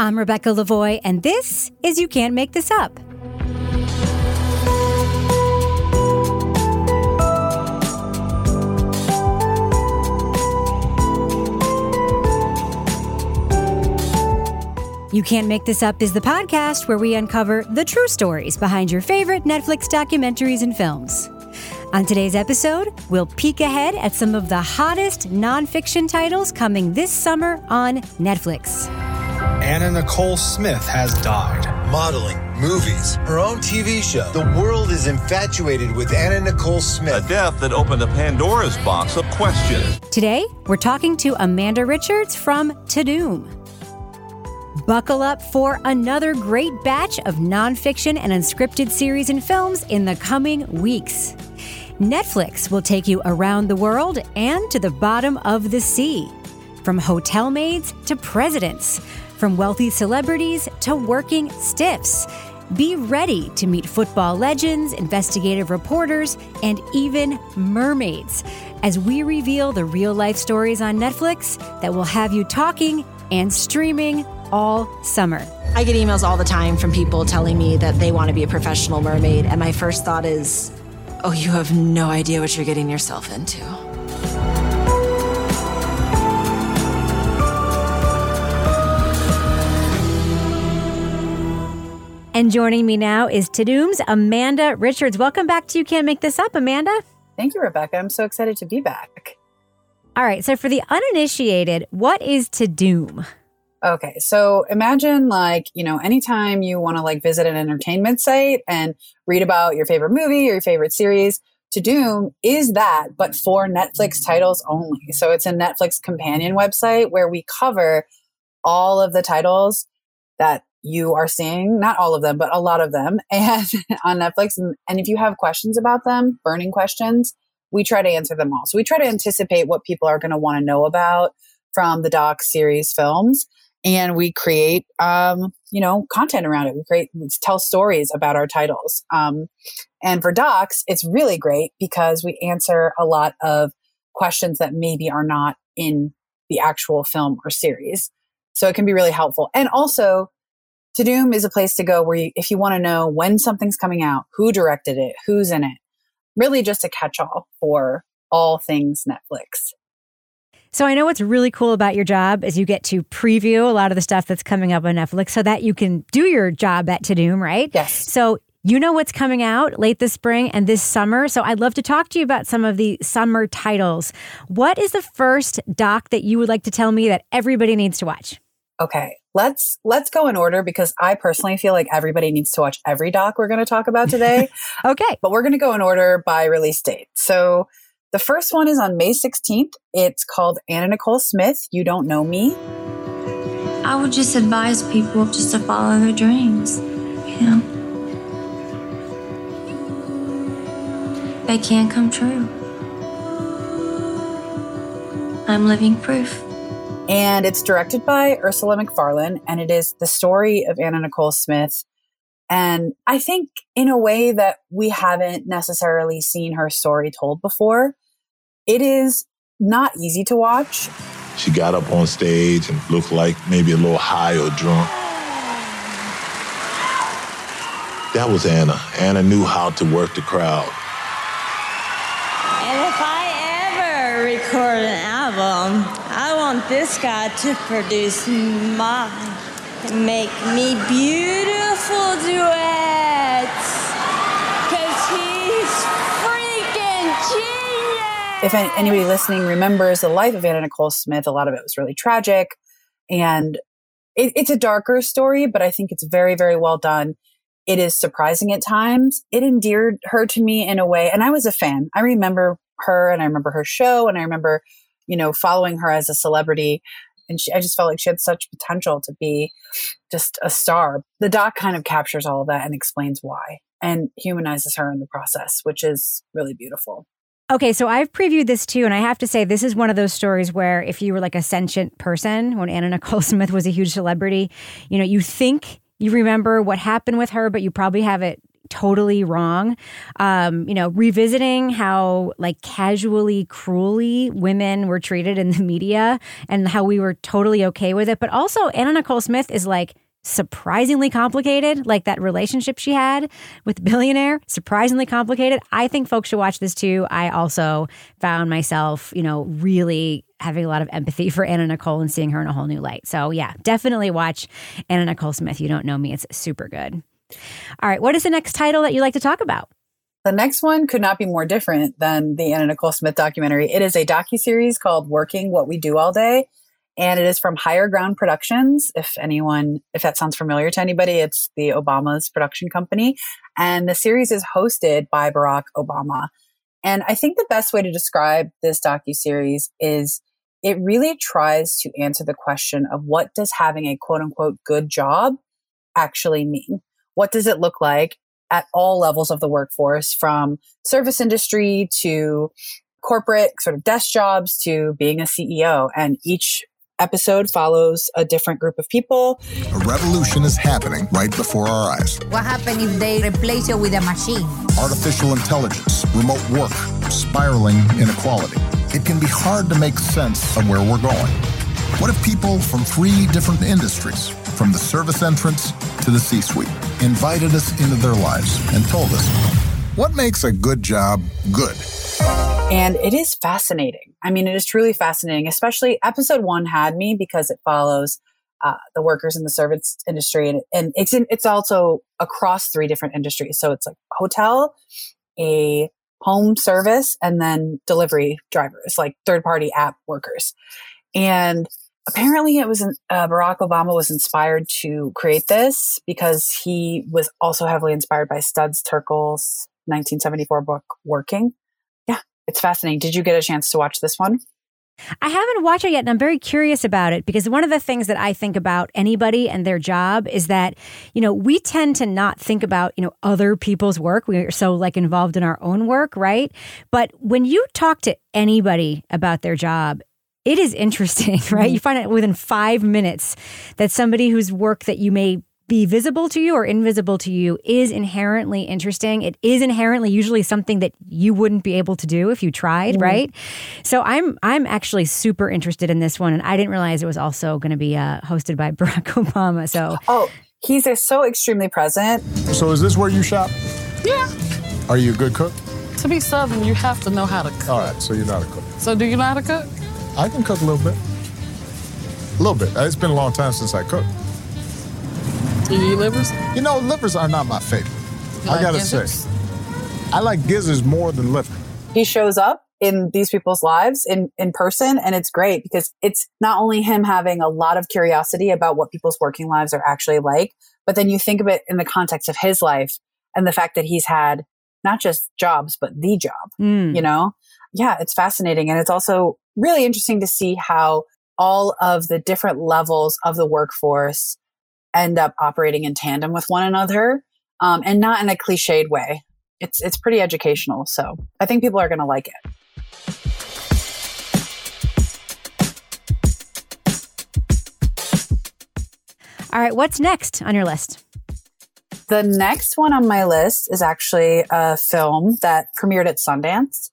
I'm Rebecca Lavoie, and this is You Can't Make This Up. You Can't Make This Up is the podcast where we uncover the true stories behind your favorite Netflix documentaries and films. On today's episode, we'll peek ahead at some of the hottest nonfiction titles coming this summer on Netflix. Anna Nicole Smith has died. Modeling, movies, her own TV show. The world is infatuated with Anna Nicole Smith. A death that opened a Pandora's box of questions. Today, we're talking to Amanda Richards from Tudum. Buckle up for another great batch of nonfiction and unscripted series and films in the coming weeks. Netflix will take you around the world and to the bottom of the sea. From hotel maids to presidents, from wealthy celebrities to working stiffs. Be ready to meet football legends, investigative reporters, and even mermaids as we reveal the real life stories on Netflix that will have you talking and streaming all summer. I get emails all the time from people telling me that they want to be a professional mermaid, and my first thought is, oh, you have no idea what you're getting yourself into. And joining me now is Tudum's Amanda Richards. Welcome back to You Can't Make This Up, Amanda. Thank you, Rebecca. I'm so excited to be back. All right, so for the uninitiated, what is Tudum? Okay, so imagine like, you know, anytime you want to like visit an entertainment site and read about your favorite movie or your favorite series, Tudum is that, but for Netflix titles only. So it's a Netflix companion website where we cover all of the titles that you are seeing, not all of them, but a lot of them, and on Netflix. And, and if you have questions about them, burning questions, we try to answer them all. So we try to anticipate what people are going to want to know about from the doc series films and we create um, you know content around it we create we tell stories about our titles um, and for docs it's really great because we answer a lot of questions that maybe are not in the actual film or series so it can be really helpful and also Tudum is a place to go where you, if you want to know when something's coming out who directed it who's in it really just a catch-all for all things netflix so I know what's really cool about your job is you get to preview a lot of the stuff that's coming up on Netflix so that you can do your job at Tudum, right? Yes. So you know what's coming out late this spring and this summer. So I'd love to talk to you about some of the summer titles. What is the first doc that you would like to tell me that everybody needs to watch? Okay, let's let's go in order because I personally feel like everybody needs to watch every doc we're going to talk about today. okay. But we're going to go in order by release date. So the first one is on May 16th. It's called Anna Nicole Smith, You Don't Know Me. I would just advise people just to follow their dreams, you know. They can come true. I'm living proof. And it's directed by Ursula Macfarlane, and it is the story of Anna Nicole Smith. And I think in a way that we haven't necessarily seen her story told before. It is not easy to watch. She got up on stage and looked like maybe a little high or drunk. That was Anna. Anna knew how to work the crowd. And if I ever record an album, I want this guy to produce mine. Make me beautiful duets. Cause he's freaking genius. If anybody listening remembers the life of Anna Nicole Smith, a lot of it was really tragic. And it, it's a darker story, but I think it's very, very well done. It is surprising at times. It endeared her to me in a way. And I was a fan. I remember her and I remember her show and I remember, you know, following her as a celebrity. And she, I just felt like she had such potential to be just a star. The doc kind of captures all of that and explains why and humanizes her in the process, which is really beautiful. Okay, so I've previewed this too, and I have to say, this is one of those stories where if you were like a sentient person, when Anna Nicole Smith was a huge celebrity, you know, you think you remember what happened with her, but you probably have it totally wrong. Um, you know, revisiting how like casually, cruelly women were treated in the media and how we were totally okay with it. But also, Anna Nicole Smith is like surprisingly complicated, like that relationship she had with billionaire, surprisingly complicated. I think folks should watch this too. I also found myself, you know, really having a lot of empathy for Anna Nicole and seeing her in a whole new light. So yeah, definitely watch Anna Nicole Smith. You don't know me. It's super good. All right. What is the next title that you'd like to talk about? The next one could not be more different than the Anna Nicole Smith documentary. It is a docu-series called Working What We Do All Day and it is from Higher Ground Productions. If anyone, if that sounds familiar to anybody, it's the Obama's production company. And the series is hosted by Barack Obama. And I think the best way to describe this docu series is it really tries to answer the question of what does having a quote unquote good job actually mean? What does it look like at all levels of the workforce from service industry to corporate sort of desk jobs to being a CEO and each episode follows a different group of people. A revolution is happening right before our eyes. What happens if they replace you with a machine? Artificial intelligence, remote work, spiraling inequality. It can be hard to make sense of where we're going. What if people from three different industries, from the service entrance to the C suite, invited us into their lives and told us what makes a good job good? And it is fascinating. I mean, it is truly fascinating, especially episode one had me because it follows uh, the workers in the service industry. And, and it's, in, it's also across three different industries. So it's like hotel, a home service, and then delivery drivers, like third party app workers. And apparently it was uh, Barack Obama was inspired to create this because he was also heavily inspired by Studs Terkel's 1974 book Working yeah it's fascinating. Did you get a chance to watch this one? I haven't watched it yet, and I'm very curious about it because one of the things that I think about anybody and their job is that, you know, we tend to not think about, you know, other people's work. We're so like involved in our own work, right? But when you talk to anybody about their job, it is interesting, right? Mm-hmm. You find out within five minutes that somebody whose work that you may be visible to you or invisible to you is inherently interesting. It is inherently usually something that you wouldn't be able to do if you tried, mm right? So I'm I'm actually super interested in this one, and I didn't realize it was also going to be uh, hosted by Barack Obama. So oh, he's so extremely present. So is this where you shop? Yeah. Are you a good cook? To be Southern, you have to know how to cook. All right, so you're not a cook. So do you know how to cook? I can cook a little bit. A little bit. It's been a long time since I cooked. Do you eat livers? You know, livers are not my favorite. You I gotta gizzards? say, I like gizzards more than liver. He shows up in these people's lives in, in person. And it's great because it's not only him having a lot of curiosity about what people's working lives are actually like, but then you think of it in the context of his life and the fact that he's had not just jobs, but the job, mm. you know? Yeah, it's fascinating. And it's also really interesting to see how all of the different levels of the workforce end up operating in tandem with one another um, and not in a cliched way. It's, it's pretty educational. So I think people are going to like it. All right, what's next on your list? The next one on my list is actually a film that premiered at Sundance.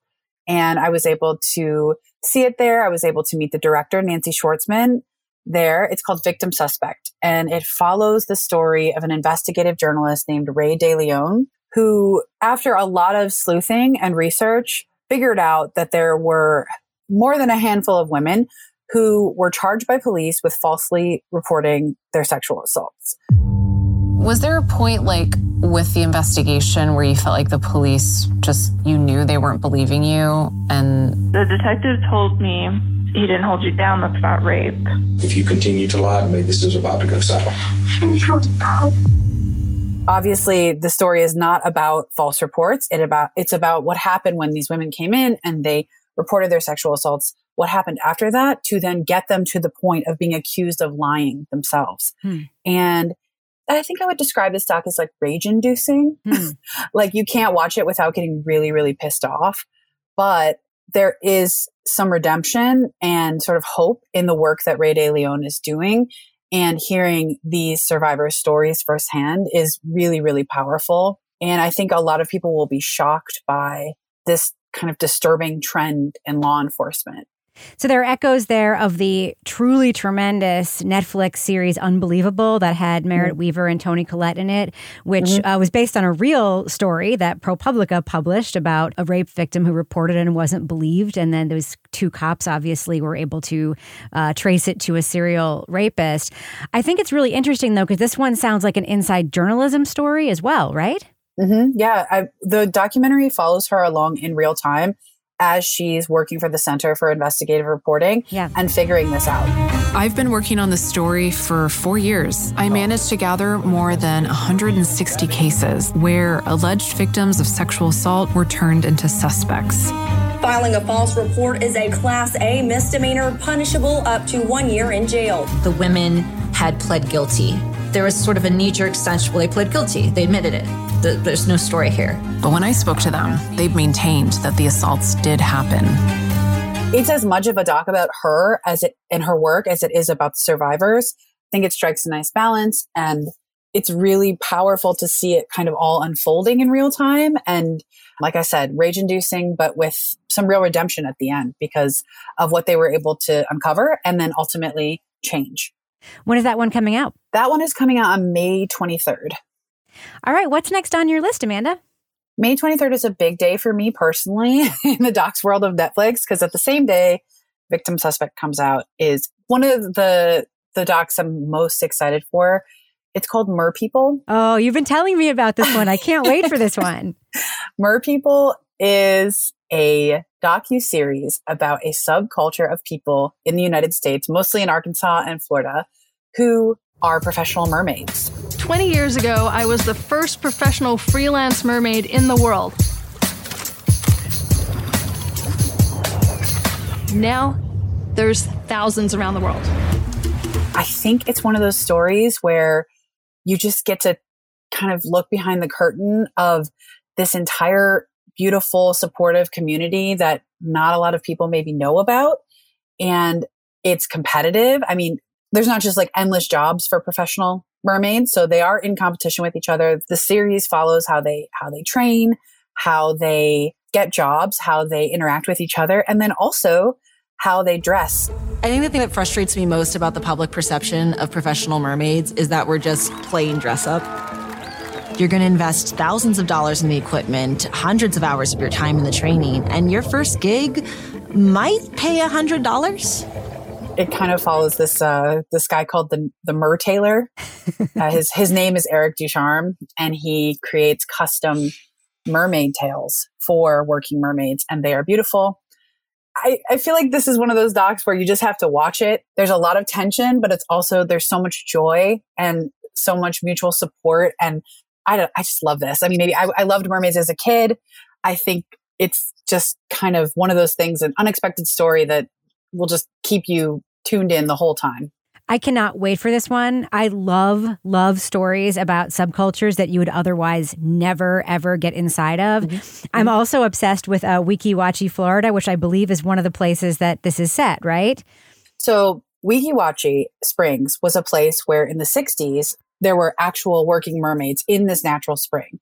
And I was able to see it there. I was able to meet the director, Nancy Schwartzman, there. It's called Victim Suspect, and it follows the story of an investigative journalist named Ray DeLeon, who, after a lot of sleuthing and research, figured out that there were more than a handful of women who were charged by police with falsely reporting their sexual assaults. Was there a point like with the investigation where you felt like the police just you knew they weren't believing you and the detective told me he didn't hold you down. That's not rape. If you continue to lie to me, this is about to go south. Obviously, the story is not about false reports. It about it's about what happened when these women came in and they reported their sexual assaults. What happened after that to then get them to the point of being accused of lying themselves. Hmm. And I think I would describe this doc as like rage inducing. Hmm. like you can't watch it without getting really, really pissed off. But there is some redemption and sort of hope in the work that Ray De Leon is doing. And hearing these survivors' stories firsthand is really, really powerful. And I think a lot of people will be shocked by this kind of disturbing trend in law enforcement. So there are echoes there of the truly tremendous Netflix series Unbelievable that had Merritt Mm-hmm. Wever and Toni Collette in it, which Mhm. uh, was based on a real story that ProPublica published about a rape victim who reported and wasn't believed. And then those two cops obviously were able to uh, trace it to a serial rapist. I think it's really interesting though, because this one sounds like an inside journalism story as well, right? hmm Yeah, I, the documentary follows her along in real time as she's working for the Center for Investigative Reporting yeah. and figuring this out. I've been working on this story for four years. I managed to gather more than 160 cases where alleged victims of sexual assault were turned into suspects. Filing a false report is a Class A misdemeanor punishable up to one year in jail. The women had pled guilty. There was sort of a knee jerk sense, well, they pled guilty. They admitted it. Th- There's no story here. But when I spoke to them, they maintained that the assaults did happen. It's as much of a doc about her as it and her work as it is about the survivors. I think it strikes a nice balance and it's really powerful to see it kind of all unfolding in real time. And like I said, rage inducing, but with some real redemption at the end because of what they were able to uncover and then ultimately change. When is that one coming out? That one is coming out on May 23rd. All right, what's next on your list, Amanda? May 23rd is a big day for me personally in the docs world of Netflix because at the same day Victim Suspect comes out is one of the the docs I'm most excited for. It's called Mer People. Oh, you've been telling me about this one. I can't wait for this one. Mer People is a docu series about a subculture of people in the United States, mostly in Arkansas and Florida, who are professional mermaids. 20 years ago, I was the first professional freelance mermaid in the world. Now, there's thousands around the world. I think it's one of those stories where you just get to kind of look behind the curtain of this entire beautiful, supportive community that not a lot of people maybe know about. And it's competitive. I mean, there's not just like endless jobs for professional mermaids. So they are in competition with each other. The series follows how they, how they train, how they get jobs, how they interact with each other, and then also how they dress. I think the thing that frustrates me most about the public perception of professional mermaids is that we're just plain dress up. You're going to invest thousands of dollars in the equipment, hundreds of hours of your time in the training, and your first gig might pay a hundred dollars. It kind of follows this uh, this guy called the the Mer Tailor. uh, his his name is Eric Ducharme, and he creates custom mermaid tails for working mermaids, and they are beautiful. I, I feel like this is one of those docs where you just have to watch it. There's a lot of tension, but it's also there's so much joy and so much mutual support. And I don't, I just love this. I mean, maybe I, I loved mermaids as a kid. I think it's just kind of one of those things, an unexpected story that will just keep you tuned in the whole time. I cannot wait for this one. I love, love stories about subcultures that you would otherwise never, ever get inside of. Mm-hmm. I'm also obsessed with uh, Weeki Wachee, Florida, which I believe is one of the places that this is set, right? So, Weeki Wachee Springs was a place where in the 60s, there were actual working mermaids in this natural spring.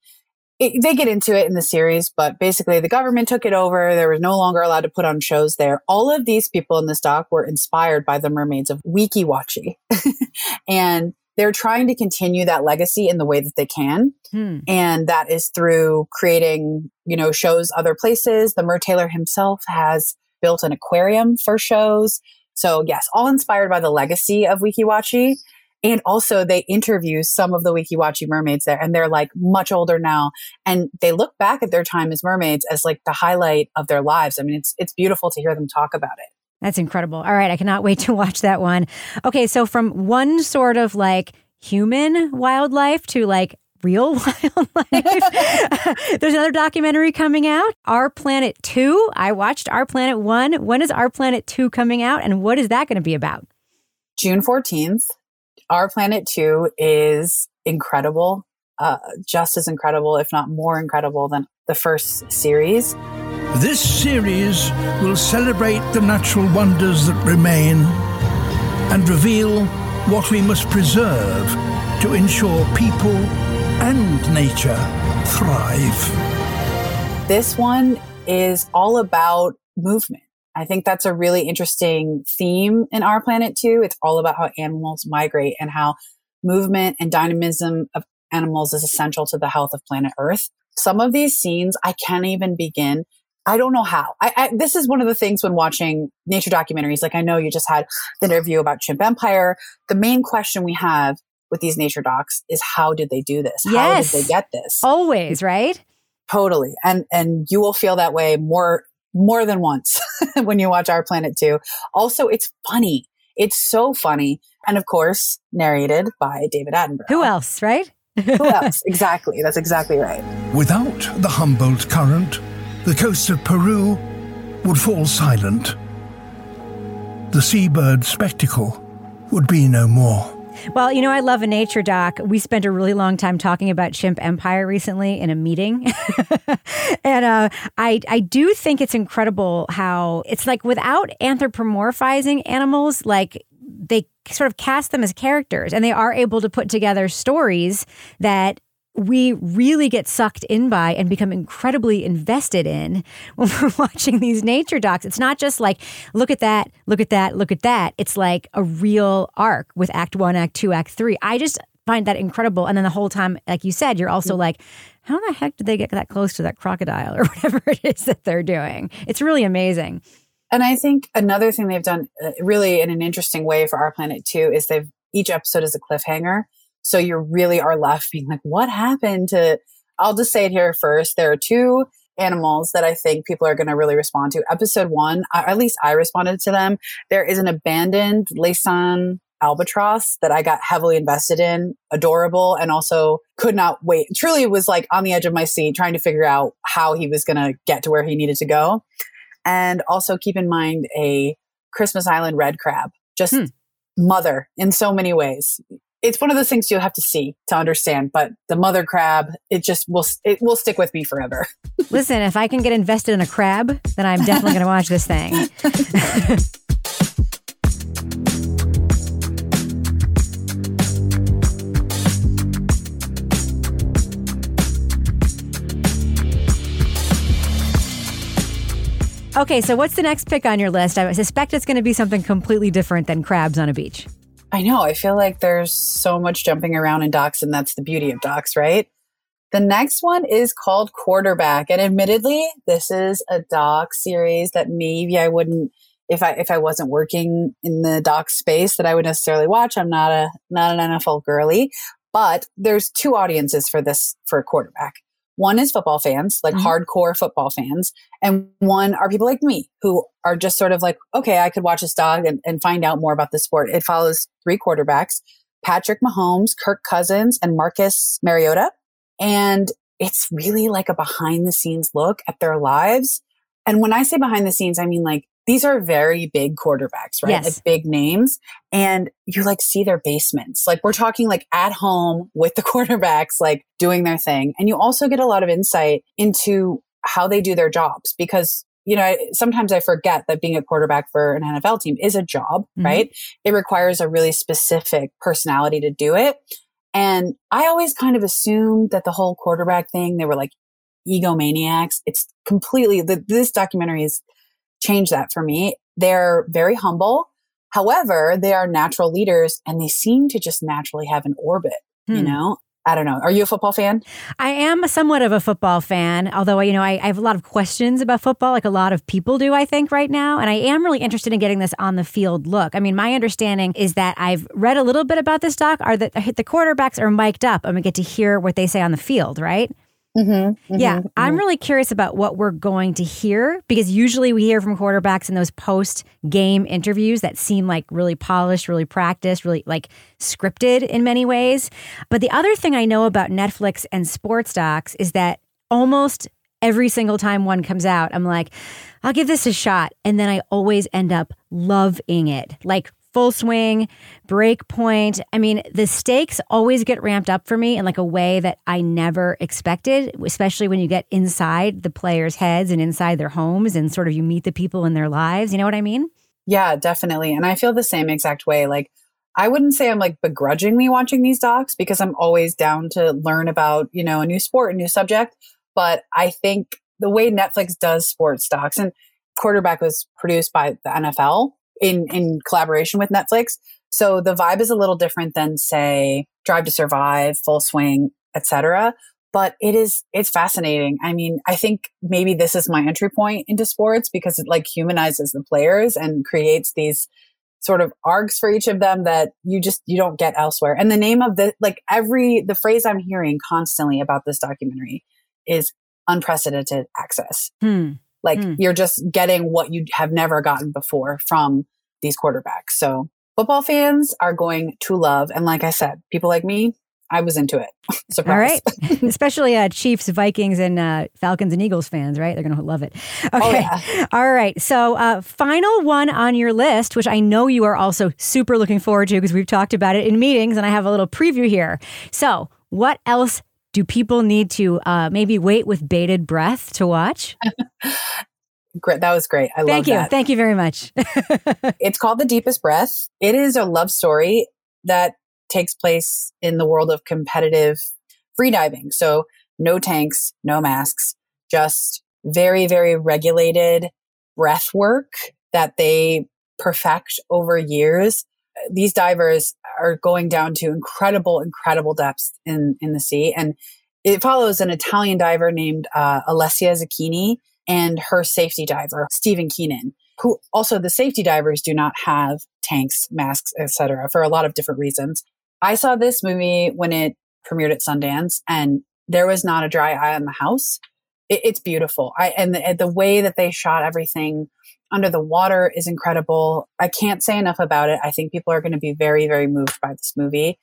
It, they get into it in the series, but basically the government took it over. There was no longer allowed to put on shows there. All of these people in this doc were inspired by the mermaids of Weeki Wachee. and they're trying to continue that legacy in the way that they can. Hmm. And that is through creating, you know, shows other places. The Mer Tailor himself has built an aquarium for shows. So yes, all inspired by the legacy of Weeki Wachee. And also they interview some of the Weeki Wachee mermaids there and they're like much older now. And they look back at their time as mermaids as like the highlight of their lives. I mean, it's, it's beautiful to hear them talk about it. That's incredible. All right, I cannot wait to watch that one. Okay, so from one sort of like human wildlife to like real wildlife. There's another documentary coming out, Our Planet 2. I watched Our Planet 1. When is Our Planet 2 coming out and what is that going to be about? June 14th. Our Planet 2 is incredible, uh, just as incredible, if not more incredible than the first series. This series will celebrate the natural wonders that remain and reveal what we must preserve to ensure people, and nature thrive. This one is all about movement. I think that's a really interesting theme in Our Planet 2. It's all about how animals migrate and how movement and dynamism of animals is essential to the health of planet Earth. Some of these scenes I can't even begin. I don't know how. I, I, this is one of the things when watching nature documentaries. Like I know you just had the interview about Chimp Empire. The main question we have with these nature docs is how did they do this? Yes. How did they get this? Always, right? Totally. And and you will feel that way more more than once when you watch Our Planet 2. Also, it's funny. It's so funny. And of course, narrated by David Attenborough. Who else, right? Who else? Exactly. That's exactly right. Without the Humboldt Current, the coast of Peru would fall silent. The seabird spectacle would be no more. Well, you know, I love a nature doc. We spent a really long time talking about Chimp Empire recently in a meeting. and uh, I, I do think it's incredible how it's like without anthropomorphizing animals, like they sort of cast them as characters and they are able to put together stories that we really get sucked in by and become incredibly invested in when we're watching these nature docs. It's not just like, look at that, look at that, look at that. It's like a real arc with act one, act two, act three. I just find that incredible. And then the whole time, like you said, you're also like, how the heck did they get that close to that crocodile or whatever it is that they're doing? It's really amazing. And I think another thing they've done uh, really in an interesting way for Our Planet 2 is they've each episode is a cliffhanger. So you really are left being like, what happened to, I'll just say it here first. There are two animals that I think people are going to really respond to. Episode one, at least I responded to them. There is an abandoned Laysan albatross that I got heavily invested in, adorable, and also could not wait. Truly was like on the edge of my seat trying to figure out how he was going to get to where he needed to go. And also keep in mind a Christmas Island red crab, just Hmm. mother in so many ways it's one of those things you'll have to see to understand. But the mother crab, it just will it will stick with me forever. Listen, if I can get invested in a crab, then I'm definitely going to watch this thing. Okay, so what's the next pick on your list? I suspect it's going to be something completely different than crabs on a beach. I know. I feel like there's so much jumping around in docs, and that's the beauty of docs, right? The next one is called Quarterback, and admittedly, this is a doc series that maybe I wouldn't, if I if I wasn't working in the doc space, that I would necessarily watch. I'm not a not an NFL girly, but there's two audiences for this for Quarterback. One is football fans, like Mhm. hardcore football fans, and one are people like me who are just sort of like, okay, I could watch this dog and, and find out more about the sport. It follows three quarterbacks Patrick Mahomes, Kirk Cousins, and Marcus Mariota. And it's really like a behind the scenes look at their lives. And when I say behind the scenes, I mean like these are very big quarterbacks, right? Yes. Like big names. And you like see their basements. Like we're talking like at home with the quarterbacks, like doing their thing. And you also get a lot of insight into how they do their jobs because you know, I- sometimes I forget that being a quarterback for an NFL team is a job, Mhm. right? It requires a really specific personality to do it. And I always kind of assumed that the whole quarterback thing, they were like egomaniacs. It's completely, the, this documentary has changed that for me. They're very humble. However, they are natural leaders and they seem to just naturally have an orbit, you Hmm. know? I don't know. Are you a football fan? I am somewhat of a football fan, although you know I, I have a lot of questions about football, like a lot of people do, I think, right now. And I am really interested in getting this on the field look. I mean, my understanding is that I've read a little bit about this doc. Are that the quarterbacks are mic'd up, and we get to hear what they say on the field, right? Mm-hmm, Yeah, I'm really curious about what we're going to hear because usually we hear from quarterbacks in those post game interviews that seem like really polished, really practiced, really like scripted in many ways. But the other thing I know about Netflix and sports docs is that almost every single time one comes out, I'm like, I'll give this a shot. And then I always end up loving it. Like, Full swing, break point. I mean, the stakes always get ramped up for me in like a way that I never expected, especially when you get inside the players' heads and inside their homes and sort of you meet the people in their lives. You know what I mean? Yeah, definitely. And I feel the same exact way. Like I wouldn't say I'm like begrudgingly watching these docs because I'm always down to learn about, you know, a new sport, a new subject. But I think the way Netflix does sports docs and quarterback was produced by the NFL in, in collaboration with Netflix. So the vibe is a little different than say Drive to Survive, Full Swing, etc. But it is, it's fascinating. I mean, I think maybe this is my entry point into sports because it like humanizes the players and creates these sort of arcs for each of them that you just you don't get elsewhere. And the name of the like every the phrase I'm hearing constantly about this documentary is unprecedented access. Hmm. Like Hmm. you're just getting what you have never gotten before from these quarterbacks. So football fans are going to love. And like I said, people like me, I was into it. Surprise. All right. Especially uh, Chiefs, Vikings, and uh, Falcons and Eagles fans, right? They're going to love it. Okay. Oh, yeah. All right. So, uh, final one on your list, which I know you are also super looking forward to because we've talked about it in meetings and I have a little preview here. So, what else do people need to uh, maybe wait with bated breath to watch? Great. That was great. I love Thank you. that. Thank you very much. it's called The Deepest Breath. It is a love story that takes place in the world of competitive freediving. So no tanks, no masks, just very, very regulated breath work that they perfect over years. These divers are going down to incredible, incredible depths in, in the sea. And it follows an Italian diver named uh, Alessia Zecchini and her safety diver, Stephen Keenan, who also the safety divers do not have tanks, masks, etc. for a lot of different reasons. I saw this movie when it premiered at Sundance and there was not a dry eye in the house. It, it's beautiful. I, and the, the way that they shot everything under the water is incredible. I can't say enough about it. I think people are going to be very, very moved by this movie.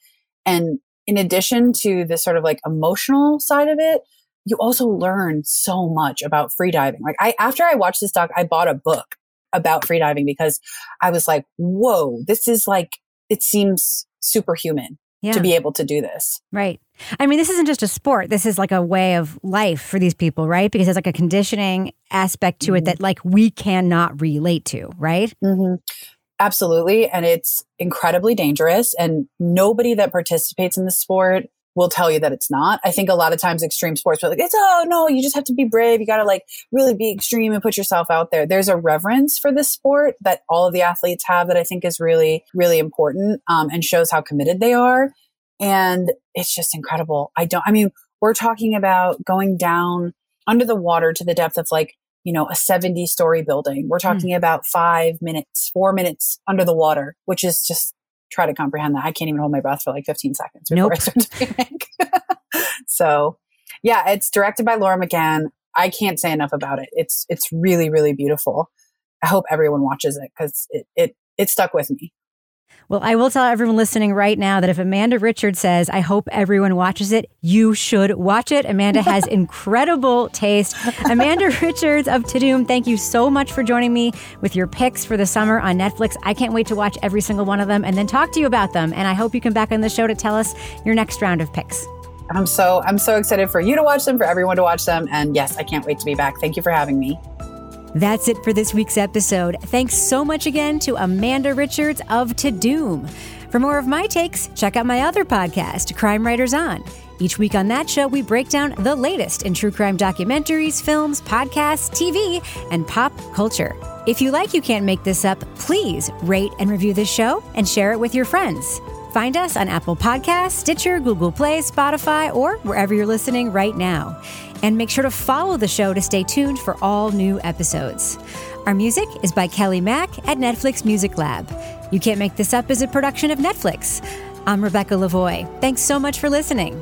And in addition to the sort of like emotional side of it, you also learn so much about freediving. Like I, after I watched this doc, I bought a book about freediving because I was like, whoa, this is like, it seems superhuman Yeah. to be able to do this. Right. I mean, this isn't just a sport. This is like a way of life for these people, right? Because there's like a conditioning aspect to it that like we cannot relate to, right? Mm-hmm. Absolutely. And it's incredibly dangerous. And nobody that participates in the sport will tell you that it's not. I think a lot of times extreme sports are like, it's, oh no, you just have to be brave. You got to like really be extreme and put yourself out there. There's a reverence for this sport that all of the athletes have that I think is really, really important um, and shows how committed they are. And it's just incredible. I don't, I mean, we're talking about going down under the water to the depth of like, you know, a 70 story building. We're talking about five minutes, four minutes under the water, which is just try to comprehend that. I can't even hold my breath for like 15 seconds before Nope. I start to panic. so yeah, it's directed by Laura McGann. I can't say enough about it. It's, it's really, really beautiful. I hope everyone watches it because it, it, it stuck with me. Well, I will tell everyone listening right now that if Amanda Richards says, I hope everyone watches it, you should watch it. Amanda has incredible taste. Amanda Richards of Tudum, thank you so much for joining me with your picks for the summer on Netflix. I can't wait to watch every single one of them and then talk to you about them. And I hope you come back on the show to tell us your next round of picks. I'm so, I'm so excited for you to watch them, for everyone to watch them. And yes, I can't wait to be back. Thank you for having me. That's it for this week's episode. Thanks so much again to Amanda Richards of Tudum. For more of my takes, check out my other podcast, Crime Writers On. Each week on that show, we break down the latest in true crime documentaries, films, podcasts, TV, and pop culture. If you like You Can't Make This Up, please rate and review this show and share it with your friends. Find us on Apple Podcasts, Stitcher, Google Play, Spotify, or wherever you're listening right now. And make sure to follow the show to stay tuned for all new episodes. Our music is by Kelly Mack at Netflix Music Lab. You Can't Make This Up is a production of Netflix. I'm Rebecca Lavoie. Thanks so much for listening.